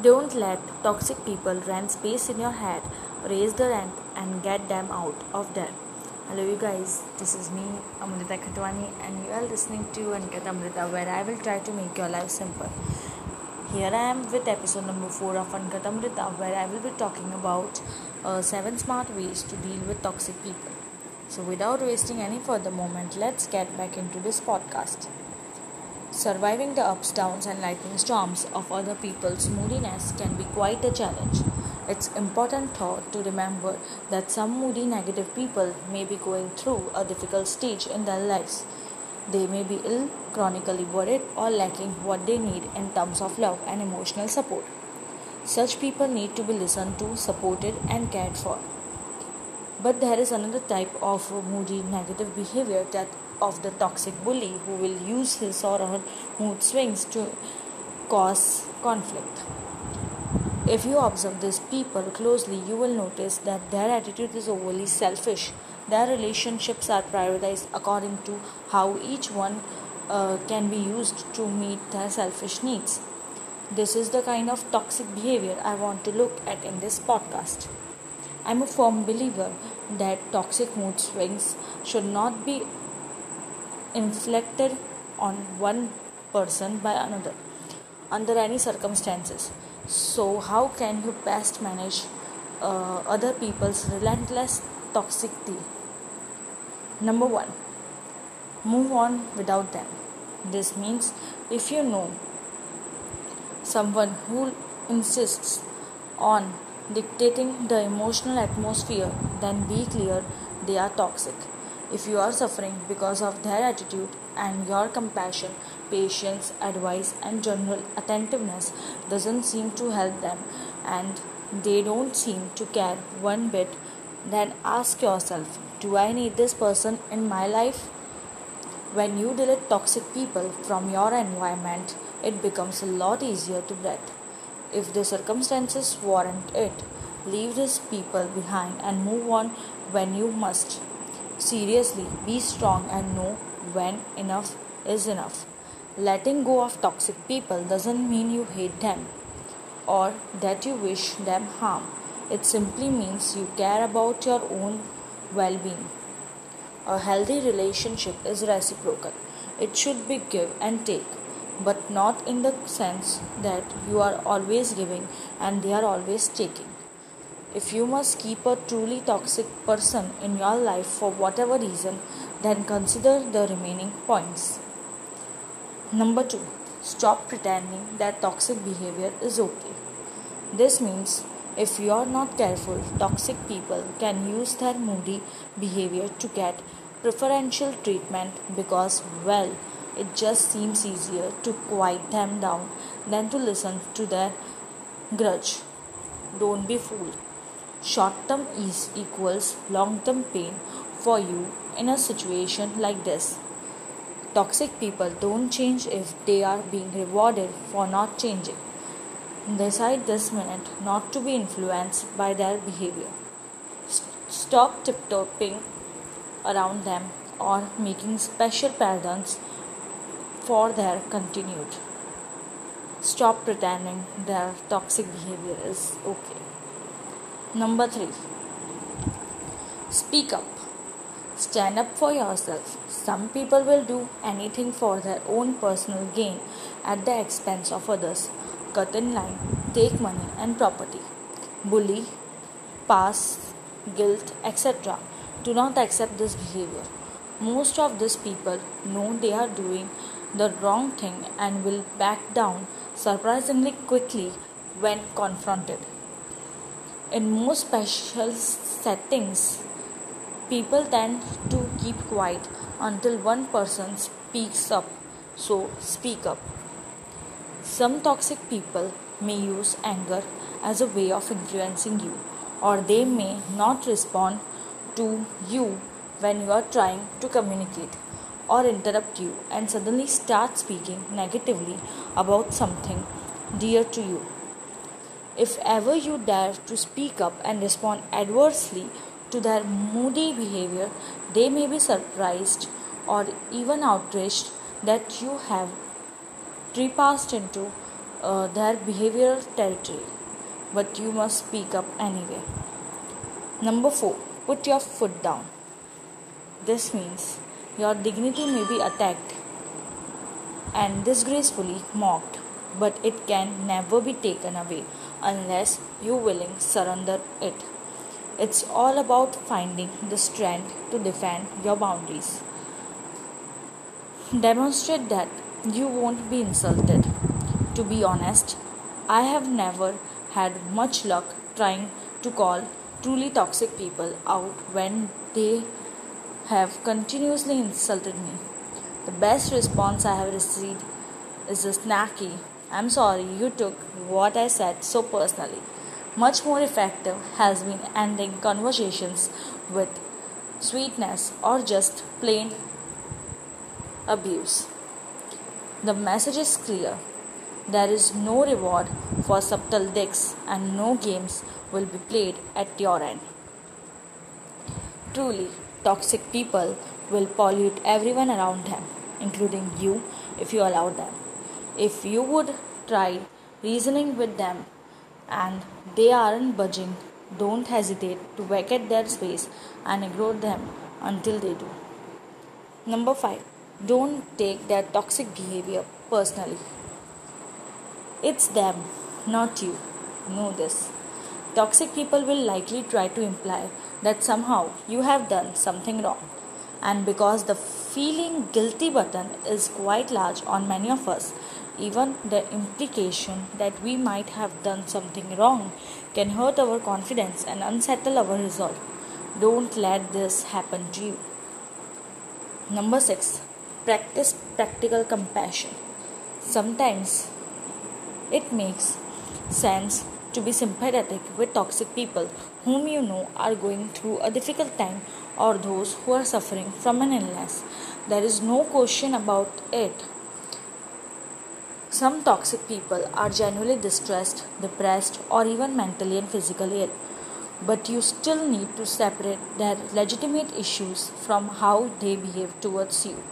Don't let toxic people rent space in your head. Raise the rent and get them out of there. Hello, you guys. This is me, Amrita Khatwani, and you are listening to Uncut Amrita, where I will try to make your life simple. Here I am with episode number 4 of Uncut Amrita, where I will be talking about uh, 7 smart ways to deal with toxic people. So, without wasting any further moment, let's get back into this podcast. Surviving the ups, downs, and lightning storms of other people's moodiness can be quite a challenge. It's important thought to remember that some moody negative people may be going through a difficult stage in their lives. They may be ill, chronically worried, or lacking what they need in terms of love and emotional support. Such people need to be listened to, supported, and cared for. But there is another type of moody negative behavior that of the toxic bully who will use his or her mood swings to cause conflict. If you observe these people closely, you will notice that their attitude is overly selfish. Their relationships are prioritized according to how each one uh, can be used to meet their selfish needs. This is the kind of toxic behavior I want to look at in this podcast. I'm a firm believer that toxic mood swings should not be inflicted on one person by another under any circumstances. So, how can you best manage uh, other people's relentless toxicity? Number one, move on without them. This means if you know someone who insists on dictating the emotional atmosphere, then be clear they are toxic. If you are suffering because of their attitude and your compassion, patience, advice, and general attentiveness doesn't seem to help them and they don't seem to care one bit, then ask yourself Do I need this person in my life? When you delete toxic people from your environment, it becomes a lot easier to breathe. If the circumstances warrant it, leave these people behind and move on when you must. Seriously, be strong and know when enough is enough. Letting go of toxic people doesn't mean you hate them or that you wish them harm. It simply means you care about your own well being. A healthy relationship is reciprocal, it should be give and take but not in the sense that you are always giving and they are always taking. If you must keep a truly toxic person in your life for whatever reason, then consider the remaining points. Number two, stop pretending that toxic behavior is okay. This means if you are not careful, toxic people can use their moody behavior to get preferential treatment because, well, it just seems easier to quiet them down than to listen to their grudge. Don't be fooled. Short term ease equals long term pain for you in a situation like this. Toxic people don't change if they are being rewarded for not changing. Decide this minute not to be influenced by their behavior. Stop tiptoeing around them or making special patterns for their continued. Stop pretending their toxic behavior is okay. Number three, speak up. Stand up for yourself. Some people will do anything for their own personal gain at the expense of others. Cut in line, take money and property, bully, pass, guilt, etc. Do not accept this behavior. Most of these people know they are doing the wrong thing and will back down surprisingly quickly when confronted. In most special settings, people tend to keep quiet until one person speaks up, so speak up. Some toxic people may use anger as a way of influencing you, or they may not respond to you when you are trying to communicate or interrupt you and suddenly start speaking negatively about something dear to you. If ever you dare to speak up and respond adversely to their moody behavior, they may be surprised or even outraged that you have trespassed into uh, their behavioral territory, but you must speak up anyway. Number four, put your foot down. This means your dignity may be attacked and disgracefully mocked, but it can never be taken away unless you willing surrender it. It's all about finding the strength to defend your boundaries. Demonstrate that you won't be insulted. To be honest, I have never had much luck trying to call truly toxic people out when they have continuously insulted me. The best response I have received is a snacky, I'm sorry you took what I said so personally. Much more effective has been ending conversations with sweetness or just plain abuse. The message is clear. There is no reward for subtle dicks and no games will be played at your end. Truly, toxic people will pollute everyone around them, including you if you allow them. If you would try reasoning with them and they aren't budging, don't hesitate to vacate their space and ignore them until they do. Number 5. Don't take their toxic behavior personally. It's them, not you. Know this. Toxic people will likely try to imply that somehow you have done something wrong. And because the feeling guilty button is quite large on many of us, even the implication that we might have done something wrong can hurt our confidence and unsettle our resolve. Don't let this happen to you. Number 6. Practice practical compassion. Sometimes it makes sense to be sympathetic with toxic people whom you know are going through a difficult time or those who are suffering from an illness. There is no question about it. Some toxic people are genuinely distressed, depressed, or even mentally and physically ill. But you still need to separate their legitimate issues from how they behave towards you.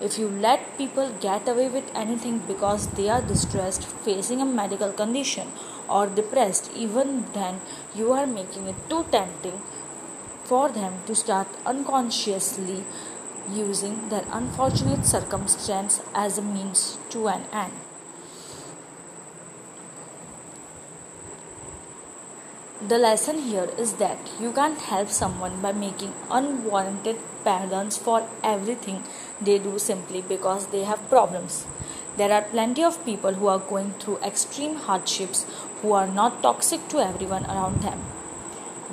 If you let people get away with anything because they are distressed, facing a medical condition, or depressed, even then you are making it too tempting for them to start unconsciously using their unfortunate circumstance as a means to an end. The lesson here is that you can't help someone by making unwarranted pardons for everything they do simply because they have problems. There are plenty of people who are going through extreme hardships who are not toxic to everyone around them.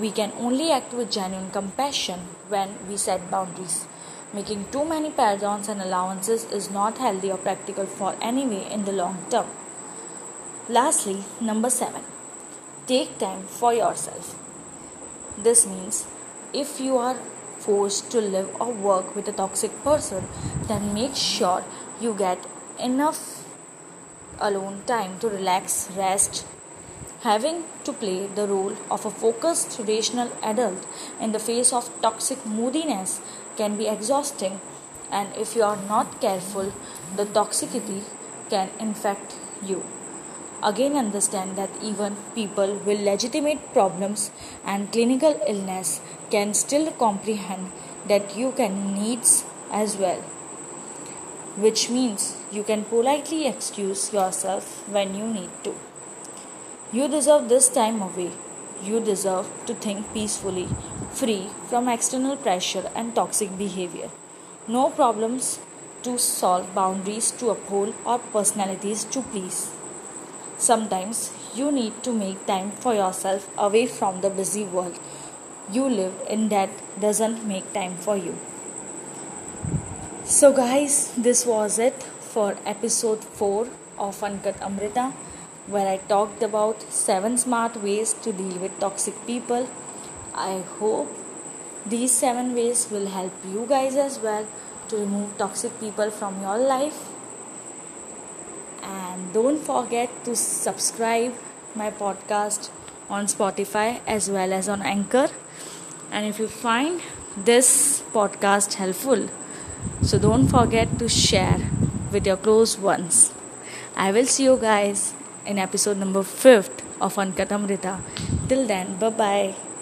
We can only act with genuine compassion when we set boundaries. Making too many pardons and allowances is not healthy or practical for anyway in the long term. Lastly, number 7 Take time for yourself. This means if you are forced to live or work with a toxic person, then make sure you get enough alone time to relax, rest. Having to play the role of a focused, rational adult in the face of toxic moodiness can be exhausting, and if you are not careful, the toxicity can infect you again understand that even people with legitimate problems and clinical illness can still comprehend that you can needs as well which means you can politely excuse yourself when you need to. You deserve this time away. You deserve to think peacefully free from external pressure and toxic behavior. No problems to solve boundaries to uphold or personalities to please Sometimes you need to make time for yourself away from the busy world you live in that doesn't make time for you. So, guys, this was it for episode 4 of Uncut Amrita, where I talked about 7 smart ways to deal with toxic people. I hope these 7 ways will help you guys as well to remove toxic people from your life and don't forget to subscribe my podcast on Spotify as well as on Anchor and if you find this podcast helpful so don't forget to share with your close ones I will see you guys in episode number 5th of Uncut Amrita. Till then, bye bye.